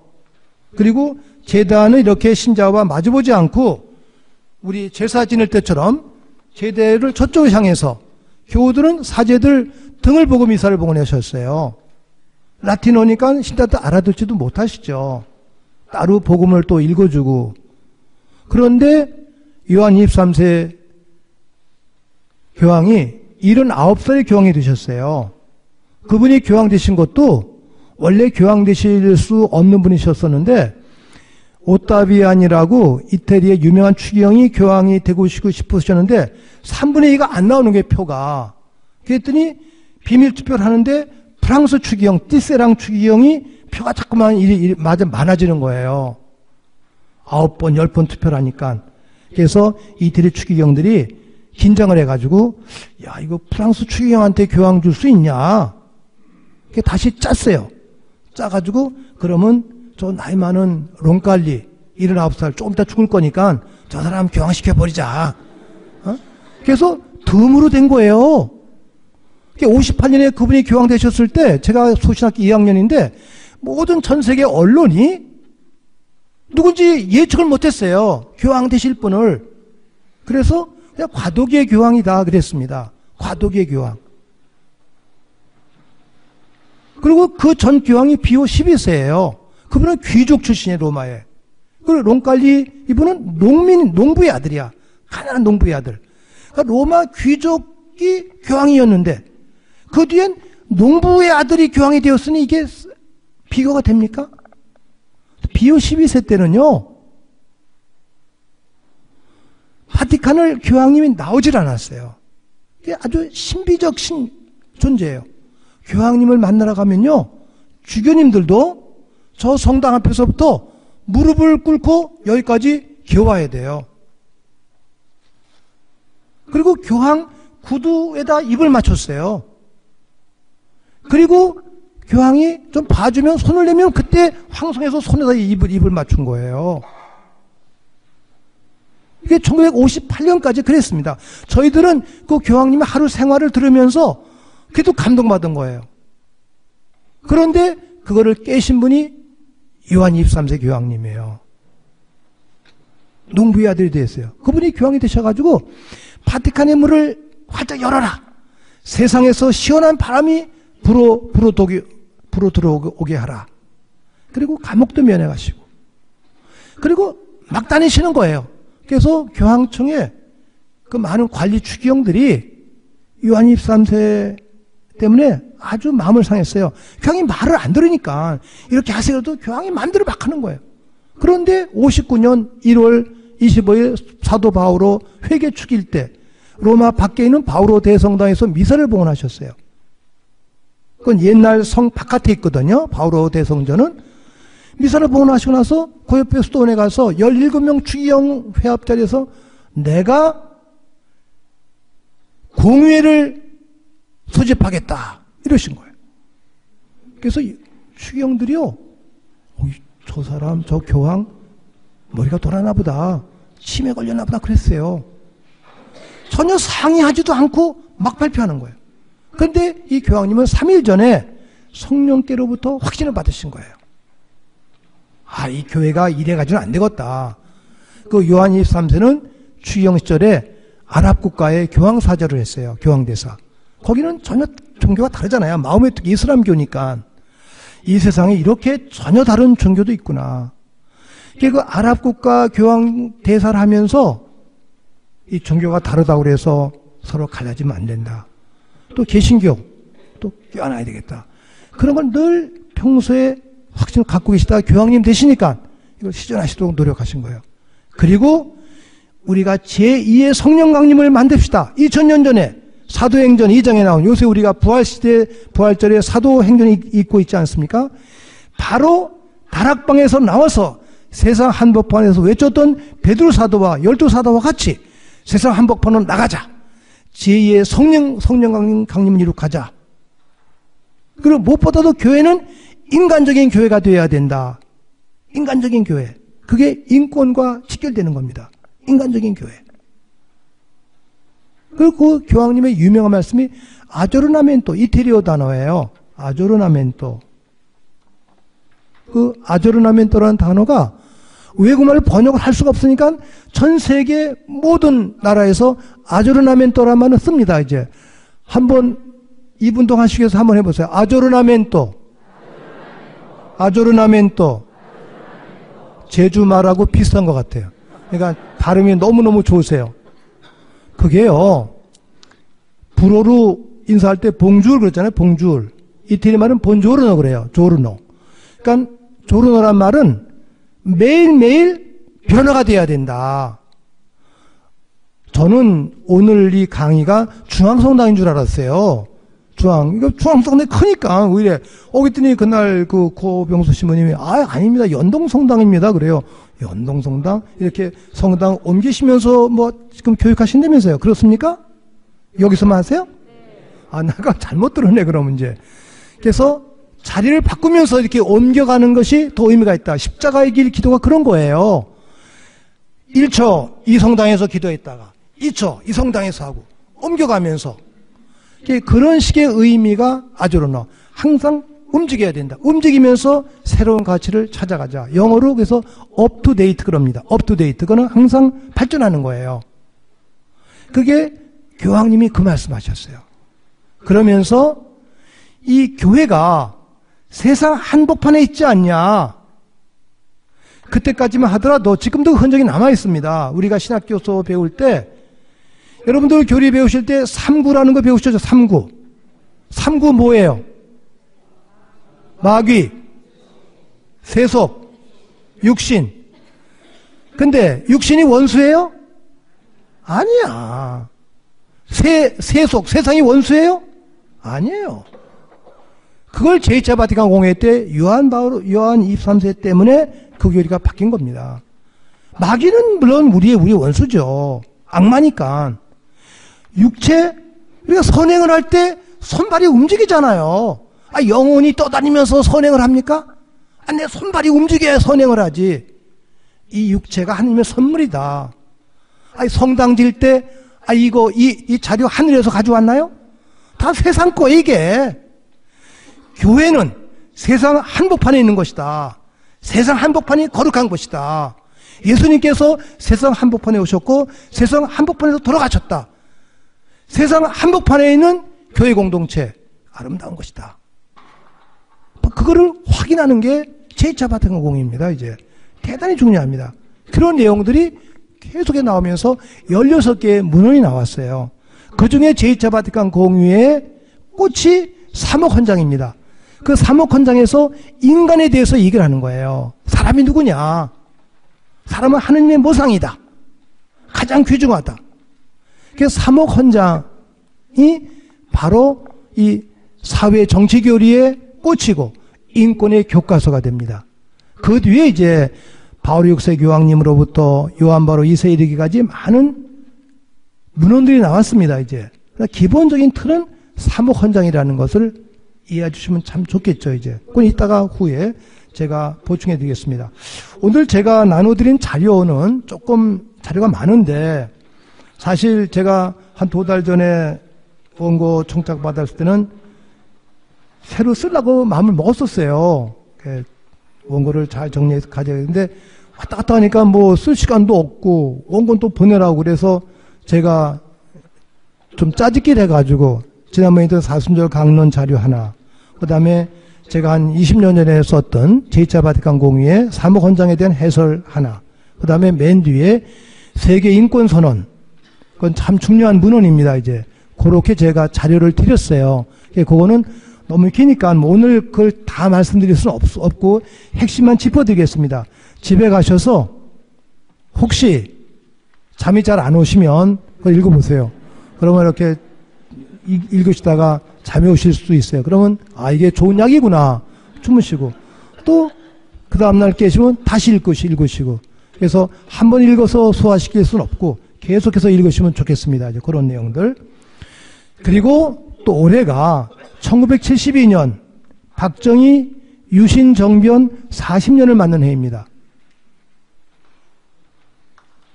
그리고 제단은 이렇게 신자와 마주보지 않고 우리 제사 지낼 때처럼 제대를 저쪽을 향해서 교우들은 사제들 등을 보고 미사를 봉헌하셨어요. 라틴어니까 신자들 알아듣지도 못하시죠. 따로 복음을 또 읽어주고 그런데 요한 23세 교황이 79살의 교황이 되셨어요. 그분이 교황 되신 것도 원래 교황 되실 수 없는 분이셨었는데 오타비안이라고 이태리의 유명한 추기경이 교황이 되고 싶으셨는데 3분의 2가 안 나오는 게 표가. 그랬더니 비밀 투표를 하는데 프랑스 추기경, 띠세랑 추기경이 표가 자꾸만 일이, 맞아 많아지는 거예요. 아홉 번, 열 번 투표를 하니까. 그래서 이태리 추기경들이 긴장을 해가지고, 야, 이거 프랑스 추기경한테 교황 줄 수 있냐? 다시 짰어요. 짜가지고, 그러면 저 나이 많은 롱칼리, 79살, 조금 이따 죽을 거니까 저 사람 교황시켜 버리자. 어? 그래서 덤으로 된 거예요. 58년에 그분이 교황 되셨을 때 제가 소신학교 2학년인데 모든 전 세계 언론이 누군지 예측을 못했어요. 교황 되실 분을. 그래서 그냥 과도기의 교황이다 그랬습니다. 과도기의 교황. 그리고 그 전 교황이 비오 12세예요. 그분은 귀족 출신의 로마에. 그리고 롱칼리 이분은 농민 농부의 아들이야. 가난한 농부의 아들. 그러니까 로마 귀족이 교황이었는데 그 뒤엔 농부의 아들이 교황이 되었으니 이게 비교가 됩니까? 비오 12세 때는요, 바티칸을 교황님이 나오질 않았어요. 아주 신비적 신, 존재예요. 교황님을 만나러 가면요, 주교님들도 저 성당 앞에서부터 무릎을 꿇고 여기까지 기어와야 돼요. 그리고 교황 구두에다 입을 맞췄어요. 그리고 교황이 좀 봐주면 손을 내면 그때 황송해서 손에다 입을, 입을 맞춘 거예요. 이게 1958년까지 그랬습니다. 저희들은 그 교황님의 하루 생활을 들으면서 그래도 감동받은 거예요. 그런데 그거를 깨신 분이 요한 23세 교황님이에요. 농부의 아들이 됐어요. 그분이 교황이 되셔가지고 바티칸의 문을 활짝 열어라. 세상에서 시원한 바람이 불어, 불어 독이, 불어 들어오게 하라. 그리고 감옥도 면해가시고. 그리고 막 다니시는 거예요. 그래서 교황청에 그 많은 관리 추기경들이 요한 23세 때문에 아주 마음을 상했어요. 교황이 말을 안 들으니까 이렇게 하세요도 교황이 마음대로 막 하는 거예요. 그런데 59년 1월 25일 사도 바오로 회개 축일 때 로마 밖에 있는 바오로 대성당에서 미사를 봉헌하셨어요. 그건 옛날 성 바깥에 있거든요. 바오로 대성전은. 미사를 봉헌하시고 나서 그 옆에 수도원에 가서 17명 추기형 회합 자리에서 내가 공회를 소집하겠다. 이러신 거예요. 그래서 추기형들이요. 어, 저 사람, 저 교황, 머리가 돌아나 보다. 치매 걸렸나 보다 그랬어요. 전혀 상의하지도 않고 막 발표하는 거예요. 그런데 이 교황님은 3일 전에 성령께로부터 확신을 받으신 거예요. 아, 이 교회가 이래가지고는 안 되겠다. 그 요한 23세는 추경 시절에 아랍 국가의 교황 사절을 했어요. 교황 대사. 거기는 전혀 종교가 다르잖아요. 마음의 이슬람교니까. 이 세상에 이렇게 전혀 다른 종교도 있구나. 그 아랍 국가 교황 대사를 하면서 이 종교가 다르다고 그래서 서로 갈라지면 안 된다. 또 개신교 또 껴안아야 되겠다. 그런 걸 늘 평소에 확신을 갖고 계시다 교황님 되시니까 이걸 실현하시도록 노력하신 거예요. 그리고 우리가 제2의 성령 강림을 만듭시다. 2000년 전에 사도행전 2장에 나온 요새 우리가 부활시대 부활절에 사도행전이 있고 있지 않습니까? 바로 다락방에서 나와서 세상 한복판에서 외쳤던 베드로 사도와 열두 사도와 같이 세상 한복판으로 나가자. 제2의 성령 성령 강림, 강림을 이룩하자. 그리고 무엇보다도 교회는 인간적인 교회가 되어야 된다. 인간적인 교회. 그게 인권과 직결되는 겁니다. 인간적인 교회. 그리고 그 교황님의 유명한 말씀이 아조르나멘토, 이태리어 단어예요. 아조르나멘토. 그 아조르나멘토라는 단어가 외국말을 번역을 할 수가 없으니까 전 세계 모든 나라에서 아조르나멘토라는 말을 씁니다, 이제. 한번 이분동 하시기 위해서 한번 해보세요. 아조르나멘토. 아조르나멘토. 제주 말하고 비슷한 것 같아요. 그러니까 발음이 너무너무 좋으세요. 그게요, 불어로 인사할 때 봉줄 그랬잖아요. 봉줄. 이태리 말은 본조르노 그래요. 조르노. 그러니까 조르노란 말은 매일매일 변화가 돼야 된다. 저는 오늘 이 강의가 중앙성당인 줄 알았어요. 중앙. 이거 중앙성당이 크니까, 오히려. 어, 그랬더니 그날 그 고병수 신부님이, 아, 아닙니다. 연동성당입니다. 그래요. 연동성당? 이렇게 성당 옮기시면서 뭐 지금 교육하신다면서요. 그렇습니까? 여기서만 하세요? 아, 내가 잘못 들었네, 그러면 이제. 그래서 자리를 바꾸면서 이렇게 옮겨가는 것이 더 의미가 있다. 십자가의 길 기도가 그런 거예요. 1초 이 성당에서 기도했다가 2초 이 성당에서 하고 옮겨가면서 그런 식의 의미가 아주로너 항상 움직여야 된다. 움직이면서 새로운 가치를 찾아가자. 영어로 그래서 date 그럽니다. date. 그거는 항상 발전하는 거예요. 그게 교황님이 그 말씀하셨어요. 그러면서 이 교회가 세상 한복판에 있지 않냐. 그때까지만 하더라도 지금도 흔적이 남아 있습니다. 우리가 신학교서 배울 때 여러분들 교리 배우실 때 삼구라는 거 배우셨죠? 삼구. 삼구 뭐예요? 마귀, 세속, 육신. 근데 육신이 원수예요? 아니야. 세, 세속, 세상이 원수예요? 아니에요. 그걸 제2차 바티칸 공회 때 요한 바울, 요한 23세 때문에 그 교리가 바뀐 겁니다. 마귀는 물론 우리의 우리 원수죠. 악마니까. 육체, 우리가 선행을 할 때 손발이 움직이잖아요. 아, 영혼이 떠다니면서 선행을 합니까? 아, 내 손발이 움직여야 선행을 하지. 이 육체가 하나님의 선물이다. 아, 성당 질 때, 아, 이거, 이, 이 자료 하늘에서 가져왔나요? 다 세상 거, 이게. 교회는 세상 한복판에 있는 것이다. 세상 한복판이 거룩한 것이다. 예수님께서 세상 한복판에 오셨고, 세상 한복판에서 돌아가셨다. 세상 한복판에 있는 교회 공동체, 아름다운 것이다. 그거를 확인하는 게 제2차 바탕 공입니다, 이제. 대단히 중요합니다. 그런 내용들이 계속해 나오면서 16개의 문헌이 나왔어요. 그 중에 제2차 바티칸 공유의 꽃이 사목헌장입니다. 그 사목헌장에서 인간에 대해서 얘기를 하는 거예요. 사람이 누구냐? 사람은 하느님의 모상이다. 가장 귀중하다. 그 사목헌장이 바로 이 사회 정치 교리의 꽃이고 인권의 교과서가 됩니다. 그 뒤에 이제 바울 6세 교황님으로부터 요한 바로 2세 이르기까지 많은 문헌들이 나왔습니다. 이제 기본적인 틀은 사목헌장이라는 것을 이해해 주시면 참 좋겠죠. 이제 그건 이따가 후에 제가 보충해 드리겠습니다. 오늘 제가 나눠드린 자료는 조금 자료가 많은데 사실 제가 한 두 달 전에 원고 청탁 받았을 때는 새로 쓰려고 마음을 먹었었어요. 원고를 잘 정리해서 가져야 되는데 왔다 갔다 하니까 뭐 쓸 시간도 없고 원고는 또 보내라고 그래서 제가 좀 짜집기를 해가지고 지난번에 있던 사순절 강론 자료 하나 그 다음에 제가 한 20년 전에 썼던 제2차 바티칸 공의의 사무헌장에 대한 해설 하나, 그 다음에 맨 뒤에 세계 인권 선언, 그건 참 중요한 문헌입니다, 이제. 그렇게 제가 자료를 드렸어요. 그거는 너무 기니까 뭐 오늘 그걸 다 말씀드릴 수는 없, 없고 핵심만 짚어드리겠습니다. 집에 가셔서 혹시 잠이 잘 안 오시면 그걸 읽어보세요. 그러면 이렇게 읽으시다가 잠이 오실 수도 있어요. 그러면 아 이게 좋은 약이구나 주무시고 또 그 다음날 깨시면 다시 읽으시, 읽으시고 그래서 한 번 읽어서 소화시킬 수는 없고 계속해서 읽으시면 좋겠습니다. 이제 그런 내용들 그리고 또 올해가 1972년 박정희 유신 정변 40년을 맞는 해입니다.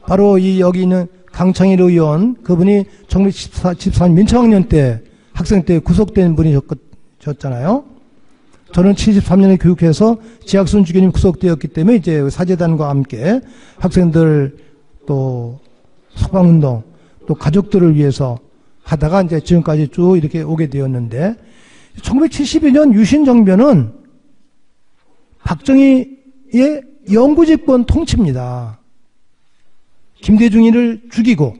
바로 이 여기 있는 강창일 의원 그분이 1974년 민청학년 때 학생 때 구속된 분이셨잖아요. 저는 73년에 교육해서 지학순 주교님 구속되었기 때문에 이제 사재단과 함께 학생들 또 석방운동 또 가족들을 위해서 하다가 이제 지금까지 쭉 이렇게 오게 되었는데 1972년 유신 정변은 박정희의 영구집권 통치입니다. 김대중이를 죽이고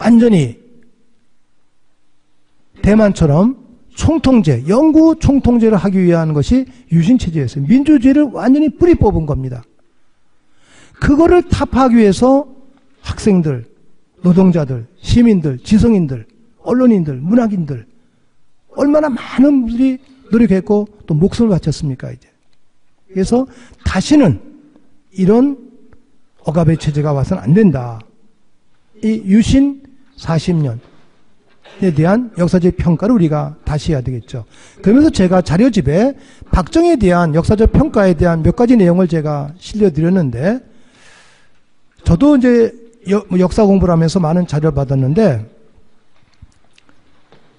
완전히 대만처럼 총통제, 영구 총통제를 하기 위한 것이 유신체제였어요. 민주주의를 완전히 뿌리 뽑은 겁니다. 그거를 타파하기 위해서 학생들, 노동자들, 시민들, 지성인들, 언론인들, 문학인들 얼마나 많은 분들이 노력했고 또 목숨을 바쳤습니까 이제. 그래서 다시는 이런 억압의 체제가 와서는 안 된다. 이 유신 40년에 대한 역사적 평가를 우리가 다시 해야 되겠죠. 그러면서 제가 자료집에 박정희에 대한 역사적 평가에 대한 몇 가지 내용을 제가 실려드렸는데 저도 이제 뭐 역사 공부를 하면서 많은 자료를 받았는데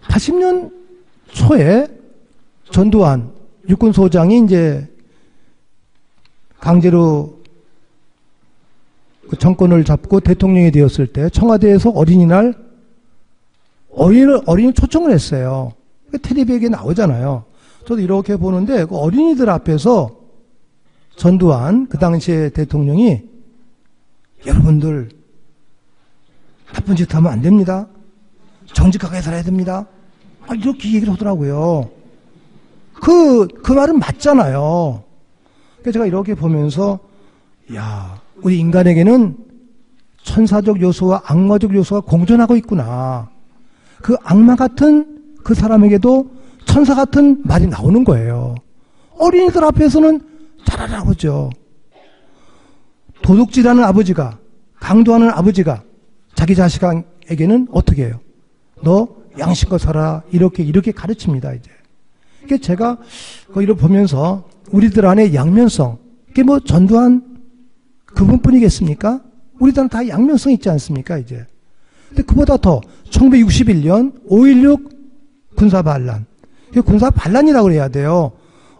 80년 초에 전두환 육군소장이 이제 강제로 그 정권을 잡고 대통령이 되었을 때 청와대에서 어린이날 어린이 어린이 초청을 했어요. 텔레비에 나오잖아요. 저도 이렇게 보는데 그 어린이들 앞에서 전두환 그 당시에 대통령이 여러분들 나쁜 짓 하면 안 됩니다. 정직하게 살아야 됩니다. 아, 이렇게 얘기를 하더라고요. 그, 그 말은 맞잖아요. 그래서 제가 이렇게 보면서, 야, 우리 인간에게는 천사적 요소와 악마적 요소가 공존하고 있구나. 그 악마 같은 그 사람에게도 천사 같은 말이 나오는 거예요. 어린이들 앞에서는 잘하라고죠. 도둑질하는 아버지가, 강도하는 아버지가 자기 자식에게는 어떻게 해요? 너 양심껏 살아. 이렇게, 이렇게 가르칩니다, 이제. 그게 제가 거기를 보면서 우리들 안에 양면성, 그게 뭐 전두환 그분뿐이겠습니까? 우리들은 다 양면성 있지 않습니까, 이제. 근데 그보다 더 1961년 5.16 군사 반란. 군사 반란이라고 그래야 돼요.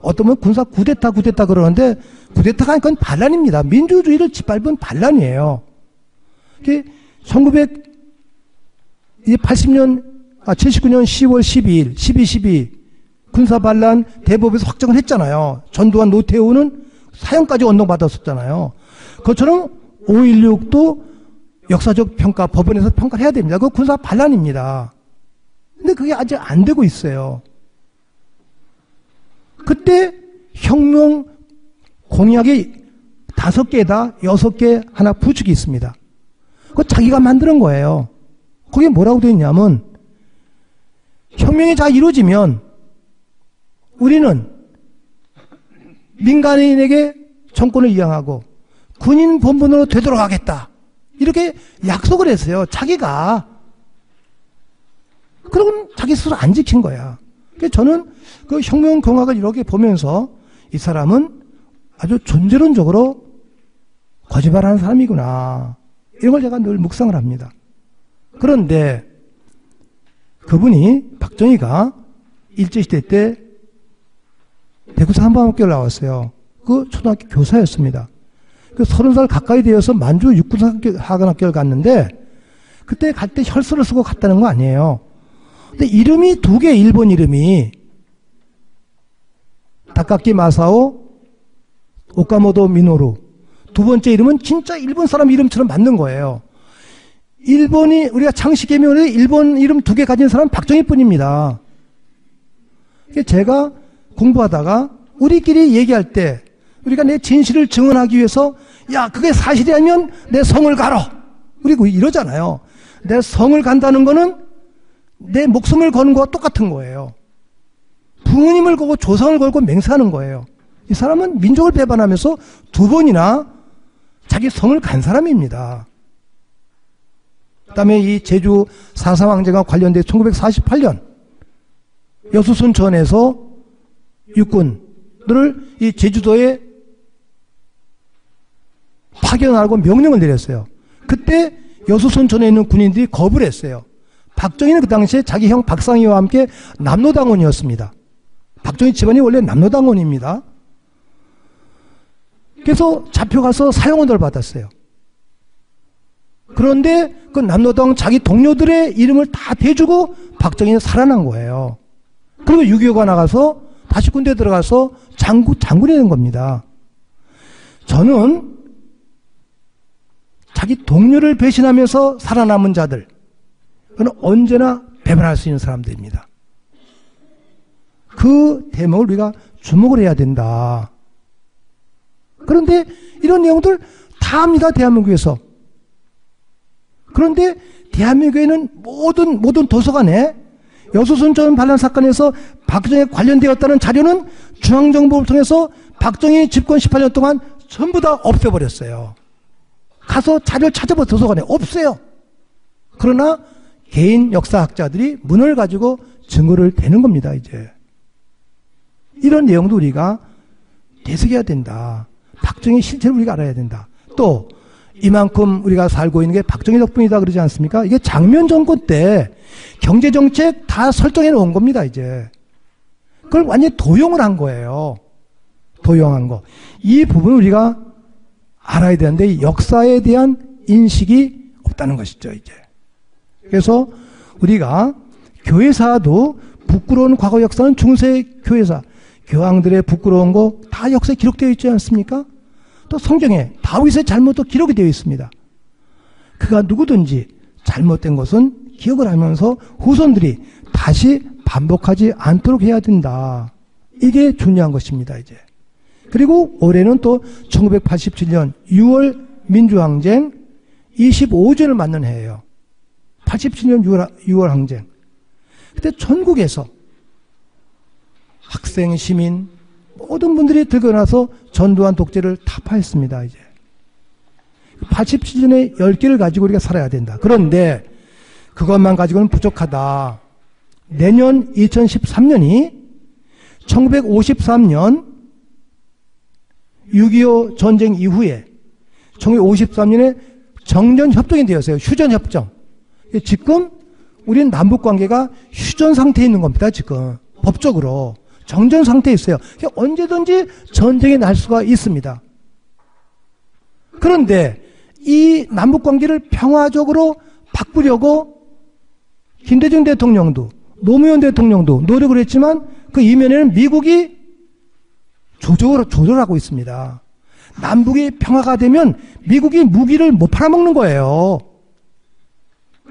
어떤 분 군사 구데타 구데타 그러는데 구데타가 아니건 반란입니다. 민주주의를 짓밟은 반란이에요. 1980년, 아, 79년 10월 12일, 12, 12 군사 반란 대법에서 확정을 했잖아요. 전두환 노태우는 사형까지 언동받았었잖아요. 그것처럼 5.16도 역사적 평가, 법원에서 평가를 해야 됩니다. 그 군사 반란입니다. 근데 그게 아직 안 되고 있어요. 그때 혁명 공약이 다섯 개다, 여섯 개 하나 부축이 있습니다. 그 자기가 만드는 거예요. 거기에 뭐라고 되어 있냐면 혁명이 잘 이루어지면 우리는 민간인에게 정권을 이양하고 군인 본분으로 되돌아가겠다. 이렇게 약속을 했어요. 자기가. 그러고 자기 스스로 안 지킨 거야. 저는 그 혁명 공학을 이렇게 보면서 이 사람은 아주 존재론적으로 거짓말하는 사람이구나. 이런 걸 제가 늘 묵상을 합니다. 그런데 그분이 박정희가 일제시대 때 대구사 한방학교를 나왔어요. 그 초등학교 교사였습니다. 그 서른 살 가까이 되어서 만주 육군학교를 갔는데 그때 갈 때 혈서를 쓰고 갔다는 거 아니에요. 근데 이름이 두 개, 일본 이름이 다카키 마사오, 오카모도 미노루. 두 번째 이름은 진짜 일본 사람 이름처럼 맞는 거예요. 일본이 우리가 창시개명을 일본 이름 두 개 가진 사람은 박정희 뿐입니다. 제가 공부하다가 우리끼리 얘기할 때 우리가 내 진실을 증언하기 위해서 야 그게 사실이라면 내 성을 가로 그리고 이러잖아요. 내 성을 간다는 거는 내 목숨을 거는 거와 똑같은 거예요. 부모님을 걸고 조상을 걸고 맹세하는 거예요. 이 사람은 민족을 배반하면서 두 번이나 자기 성을 간 사람입니다. 그 다음에 이 제주 사사왕제가 관련된 1948년 여수순천에서 육군들을 이 제주도에 파견하고 명령을 내렸어요. 그때 여수순천에 있는 군인들이 거부를 했어요. 박정희는 그 당시에 자기 형 박상희와 함께 남로당원이었습니다. 박정희 집안이 원래 남로당원입니다. 그래서 잡혀가서 사형원을 받았어요. 그런데 그 남로당 자기 동료들의 이름을 다 대주고 박정희는 살아난 거예요. 그리고 6.25가 나가서 다시 군대 들어가서 장군, 장군이 된 겁니다. 저는 자기 동료를 배신하면서 살아남은 자들, 그는 언제나 배반할 수 있는 사람들입니다. 그 대목을 우리가 주목을 해야 된다. 그런데 이런 내용들 다 합니다, 대한민국에서. 그런데 대한민국에는 모든, 모든 도서관에 여수순천 반란 사건에서 박정희에 관련되었다는 자료는 중앙정부를 통해서 박정희 집권 18년 동안 전부 다 없애버렸어요. 가서 자료를 찾아봐 도서관에 없어요. 그러나 개인 역사학자들이 문을 가지고 증거를 대는 겁니다, 이제. 이런 내용도 우리가 대석해야 된다. 박정희 실체를 우리가 알아야 된다. 또 이만큼 우리가 살고 있는 게 박정희 덕분이다 그러지 않습니까? 이게 장면 정권 때 경제 정책 다 설정해 놓은 겁니다, 이제. 그걸 완전히 도용을 한 거예요. 도용한 거. 이 부분 우리가 알아야 되는데 역사에 대한 인식이 없다는 것이죠, 이제. 그래서 우리가 교회사도 부끄러운 과거 역사는 중세 교회사, 교황들의 부끄러운 거 다 역사에 기록되어 있지 않습니까? 또 성경에 다윗의 잘못도 기록이 되어 있습니다. 그가 누구든지 잘못된 것은 기억을 하면서 후손들이 다시 반복하지 않도록 해야 된다. 이게 중요한 것입니다, 이제. 그리고 올해는 또 1987년 6월 민주항쟁 25주년을 맞는 해예요. 87년 6월, 6월 항쟁. 그때 전국에서 학생, 시민, 모든 분들이 들어나서 전두환 독재를 타파했습니다, 이제. 87년의 10개를 가지고 우리가 살아야 된다. 그런데 그것만 가지고는 부족하다. 내년 2013년이 1953년 6.25 전쟁 이후에 1953년에 정전협정이 되었어요. 휴전협정. 지금 우리는 남북 관계가 휴전 상태에 있는 겁니다. 지금 법적으로. 정전 상태에 있어요. 언제든지 전쟁이 날 수가 있습니다. 그런데 이 남북 관계를 평화적으로 바꾸려고 김대중 대통령도 노무현 대통령도 노력을 했지만 그 이면에는 미국이 조절, 조절하고 있습니다. 남북이 평화가 되면 미국이 무기를 못 팔아먹는 거예요.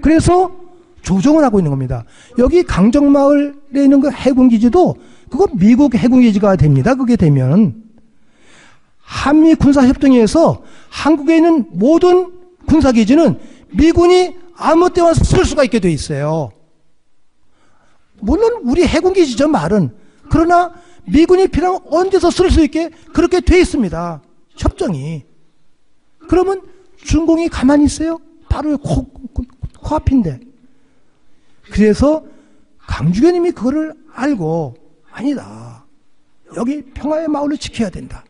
그래서 조정을 하고 있는 겁니다. 여기 강정마을에 있는 그 해군기지도 그거 미국 해군기지가 됩니다. 그게 되면. 한미 군사협정에서 한국에 있는 모든 군사기지는 미군이 아무 때나 쓸 수가 있게 돼 있어요. 물론 우리 해군기지죠, 말은. 그러나 미군이 필요하면 언제서 쓸 수 있게 그렇게 돼 있습니다. 협정이. 그러면 중공이 가만히 있어요? 바로 코, 코, 코앞인데. 그래서 강주교님이 그거를 알고 아니다. 여기 평화의 마을을 지켜야 된다.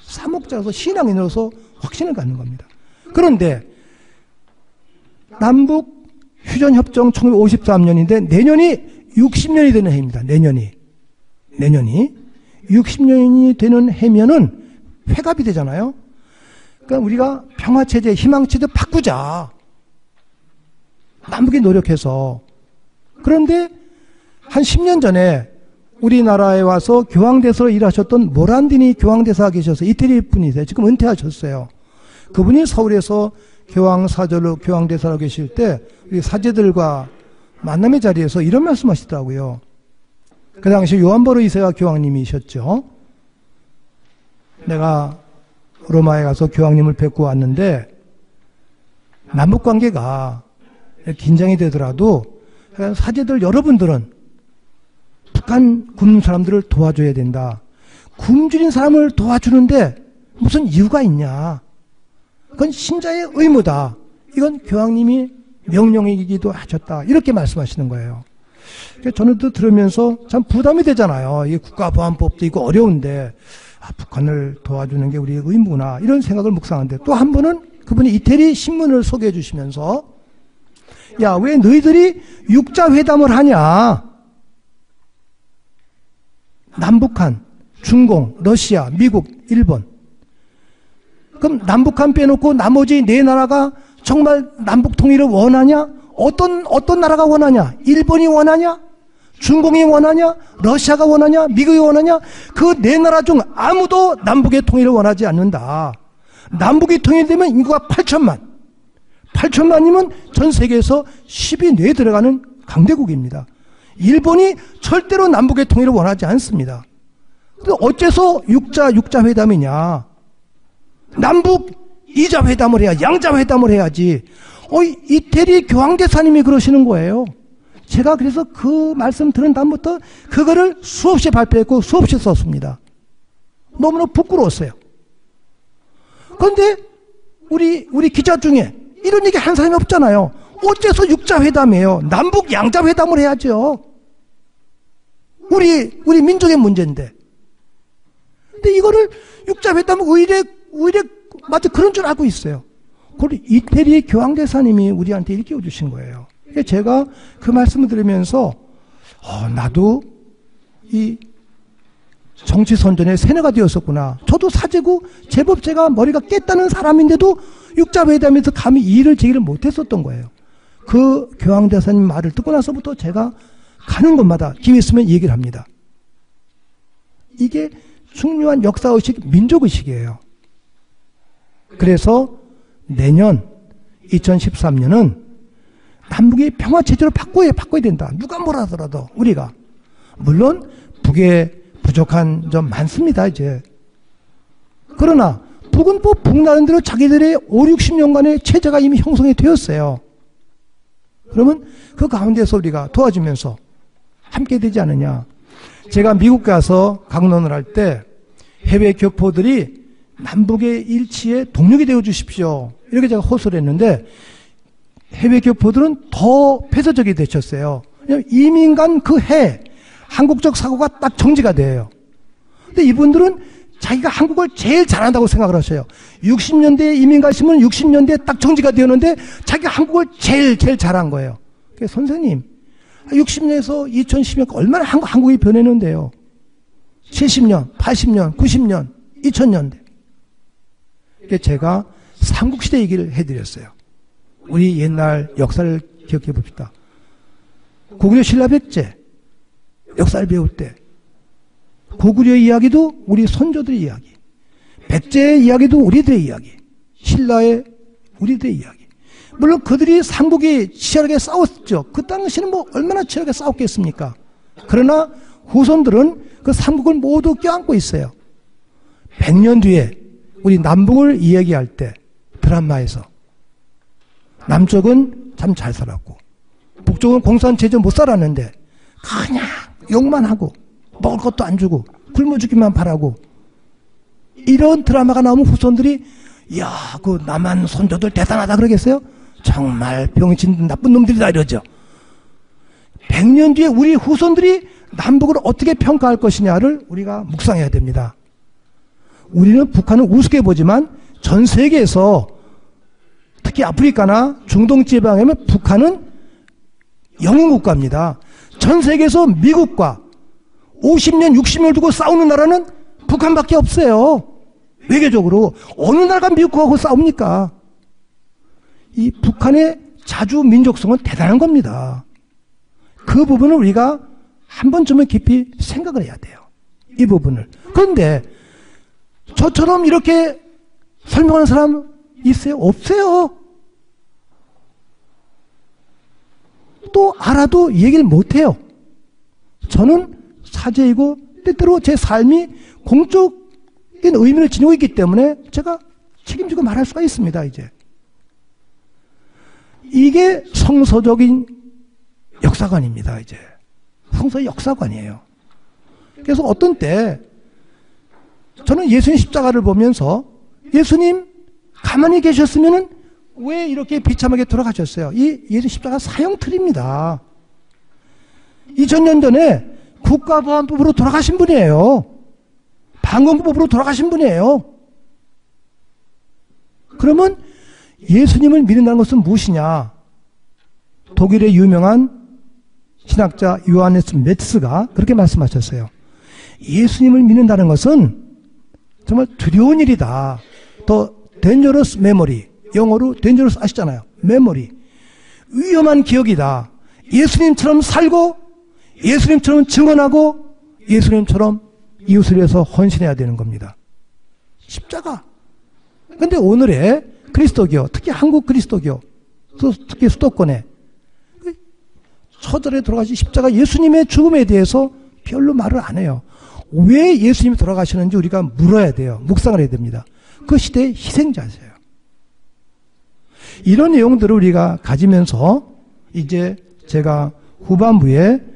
사목자로서 신앙인으로서 확신을 갖는 겁니다. 그런데 남북 휴전협정 1953년인데 내년이 60년이 되는 해입니다. 내년이. 내년이. 60년이 되는 해면은 회갑이 되잖아요. 그러니까 우리가 평화체제, 희망체제 바꾸자. 남북이 노력해서. 그런데 한 10년 전에 우리나라에 와서 교황대사로 일하셨던 모란디니 교황대사가 계셔서 이태리 분이세요. 지금 은퇴하셨어요. 그분이 서울에서 교황사절로 교황대사로 계실 때 우리 사제들과 만남의 자리에서 이런 말씀 하시더라고요. 그 당시 요한보로 이세가 교황님이셨죠. 내가 로마에 가서 교황님을 뵙고 왔는데 남북 관계가 긴장이 되더라도 사제들 여러분들은 북한 굶는 사람들을 도와줘야 된다. 굶주린 사람을 도와주는데 무슨 이유가 있냐? 그건 신자의 의무다. 이건 교황님이 명령이기도 하셨다. 이렇게 말씀하시는 거예요. 저는 또 들으면서 참 부담이 되잖아요. 이 국가보안법도 있고 어려운데 아, 북한을 도와주는 게 우리의 의무구나 이런 생각을 묵상하는데 또한 번은 그분이 이태리 신문을 소개해 주시면서 야 왜 너희들이 육자 회담을 하냐 남북한 중공 러시아 미국 일본 그럼 남북한 빼놓고 나머지 네 나라가 정말 남북 통일을 원하냐 어떤 어떤 나라가 원하냐 일본이 원하냐 중공이 원하냐? 러시아가 원하냐? 미국이 원하냐? 그 네 나라 중 아무도 남북의 통일을 원하지 않는다. 남북이 통일되면 인구가 8천만. 8천만이면 전 세계에서 10위 내에 들어가는 강대국입니다. 일본이 절대로 남북의 통일을 원하지 않습니다. 근데 어째서 육자, 육자 회담이냐? 남북 이자 회담을 해야, 양자 회담을 해야지. 어, 이태리 교황대사님이 그러시는 거예요. 제가 그래서 그 말씀 들은 다음부터 그거를 수없이 발표했고 수없이 썼습니다. 너무나 부끄러웠어요. 그런데 우리 우리 기자 중에 이런 얘기 한 사람이 없잖아요. 어째서 육자 회담이에요? 남북 양자 회담을 해야죠. 우리 우리 민족의 문제인데. 근데 이거를 육자 회담 의뢰 의뢰 마치 그런 줄 알고 있어요. 그걸 이태리 교황대사님이 우리한테 일깨워 주신 거예요. 제가 그 말씀을 들으면서 어, 나도 이 정치 선전의 세뇌가 되었었구나. 저도 사제고 제법 제가 머리가 깼다는 사람인데도 육자회담에서 감히 이의를 제기를 못했었던 거예요. 그 교황대사님 말을 듣고 나서부터 제가 가는 곳마다 기회 있으면 얘기를 합니다. 이게 중요한 역사의식, 민족의식이에요. 그래서 내년 2013년은 남북이 평화 체제로 바꿔야 바꿔야 된다. 누가 뭐라 하더라도 우리가 물론 북에 부족한 점 많습니다. 이제 그러나 북은 뭐 북나는 대로 자기들의 5, 60년간의 체제가 이미 형성이 되었어요. 그러면 그 가운데서 우리가 도와주면서 함께 되지 않느냐. 제가 미국 가서 강론을 할 때 해외 교포들이 남북의 일치에 동력이 되어 주십시오. 이렇게 제가 호소를 했는데 해외 교포들은 더 폐쇄적이 되셨어요. 이민 간 그 해, 한국적 사고가 딱 정지가 돼요. 근데 이분들은 자기가 한국을 제일 잘한다고 생각을 하셔요. 60년대에 이민 가시면 60년대에 딱 정지가 되었는데 자기가 한국을 제일, 제일 잘한 거예요. 선생님, 60년에서 2010년 얼마나 한국, 한국이 변했는데요. 70년, 80년, 90년, 2000년대. 제가 삼국시대 얘기를 해드렸어요. 우리 옛날 역사를 기억해 봅시다. 고구려 신라 백제 역사를 배울 때 고구려 이야기도 우리 선조들의 이야기, 백제의 이야기도 우리들의 이야기, 신라의 우리들의 이야기. 물론 그들이 삼국이 치열하게 싸웠죠. 그 당시는 뭐 얼마나 치열하게 싸웠겠습니까? 그러나 후손들은 그 삼국을 모두 껴안고 있어요. 100년 뒤에 우리 남북을 이야기할 때 드라마에서 남쪽은 참 잘 살았고 북쪽은 공산체제 못 살았는데 그냥 욕만 하고 먹을 것도 안 주고 굶어 죽기만 바라고 이런 드라마가 나오면 후손들이 야, 그 남한 선조들 대단하다 그러겠어요? 정말 병신 나쁜 놈들이다 이러죠. 100년 뒤에 우리 후손들이 남북을 어떻게 평가할 것이냐를 우리가 묵상해야 됩니다. 우리는 북한을 우습게 보지만 전 세계에서 특히 아프리카나 중동 지방에는 북한은 영웅 국가입니다. 전 세계에서 미국과 50년, 60년을 두고 싸우는 나라는 북한밖에 없어요. 외교적으로 어느 나라가 미국하고 싸웁니까? 이 북한의 자주 민족성은 대단한 겁니다. 그 부분을 우리가 한 번쯤은 깊이 생각을 해야 돼요. 이 부분을. 그런데 저처럼 이렇게 설명하는 사람 있어요? 없어요. 또 알아도 얘기를 못해요. 저는 사제이고 때때로 제 삶이 공적인 의미를 지니고 있기 때문에 제가 책임지고 말할 수가 있습니다, 이제. 이게 성서적인 역사관입니다, 이제. 성서의 역사관이에요. 그래서 어떤 때 저는 예수님 십자가를 보면서 예수님 가만히 계셨으면은 왜 이렇게 비참하게 돌아가셨어요? 이 예수 십자가 사형 틀입니다. 2000년 전에 국가보안법으로 돌아가신 분이에요. 방공법으로 돌아가신 분이에요. 그러면 예수님을 믿는다는 것은 무엇이냐? 독일의 유명한 신학자 요하네스 메츠가 그렇게 말씀하셨어요. 예수님을 믿는다는 것은 정말 두려운 일이다. 더 dangerous memory. 영어로 dangerous 아시잖아요. memory. 위험한 기억이다. 예수님처럼 살고 예수님처럼 증언하고 예수님처럼 이웃을 위해서 헌신해야 되는 겁니다. 십자가. 근데 오늘의 그리스도교, 특히 한국 그리스도교, 특히 수도권에 처절에 돌아가신 십자가 예수님의 죽음에 대해서 별로 말을 안 해요. 왜 예수님이 돌아가시는지 우리가 물어야 돼요. 묵상을 해야 됩니다. 그 시대의 희생자세요. 이런 내용들을 우리가 가지면서 이제 제가 후반부에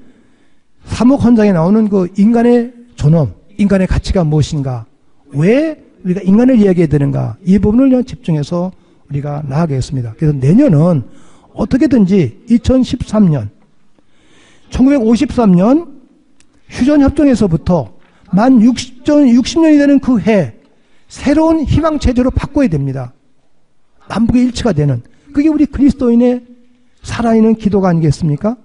사목 헌장에 나오는 그 인간의 존엄, 인간의 가치가 무엇인가, 왜 우리가 인간을 이야기해야 되는가, 이 부분을 집중해서 우리가 나아가겠습니다. 그래서 내년은 어떻게든지 2013년, 1953년 휴전협정에서부터 만 60, 60년이 되는 그 해, 새로운 희망체제로 바꿔야 됩니다. 남북의 일치가 되는. 그게 우리 그리스도인의 살아있는 기도가 아니겠습니까?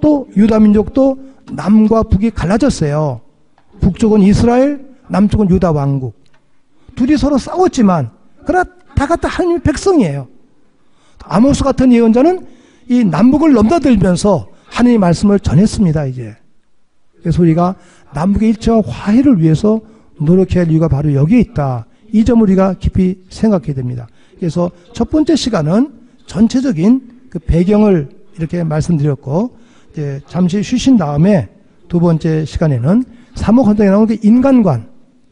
또 유다 민족도 남과 북이 갈라졌어요. 북쪽은 이스라엘, 남쪽은 유다 왕국. 둘이 서로 싸웠지만, 그러나 다 같은 하나님의 백성이에요. 아모스 같은 예언자는 이 남북을 넘나들면서 하나님의 말씀을 전했습니다, 이제. 그래서 우리가 남북의 일치와 화해를 위해서 노력해야 할 이유가 바로 여기에 있다. 이 점을 우리가 깊이 생각해야 됩니다. 그래서 첫 번째 시간은 전체적인 그 배경을 이렇게 말씀드렸고, 이제 잠시 쉬신 다음에 두 번째 시간에는 사목 헌장에 나오는 그 인간관,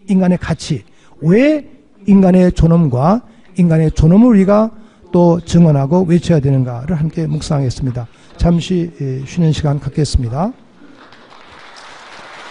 인간의 가치, 왜 인간의 존엄과 인간의 존엄을 우리가 또 증언하고 외쳐야 되는가를 함께 묵상하겠습니다. 잠시 예, 쉬는 시간 갖겠습니다.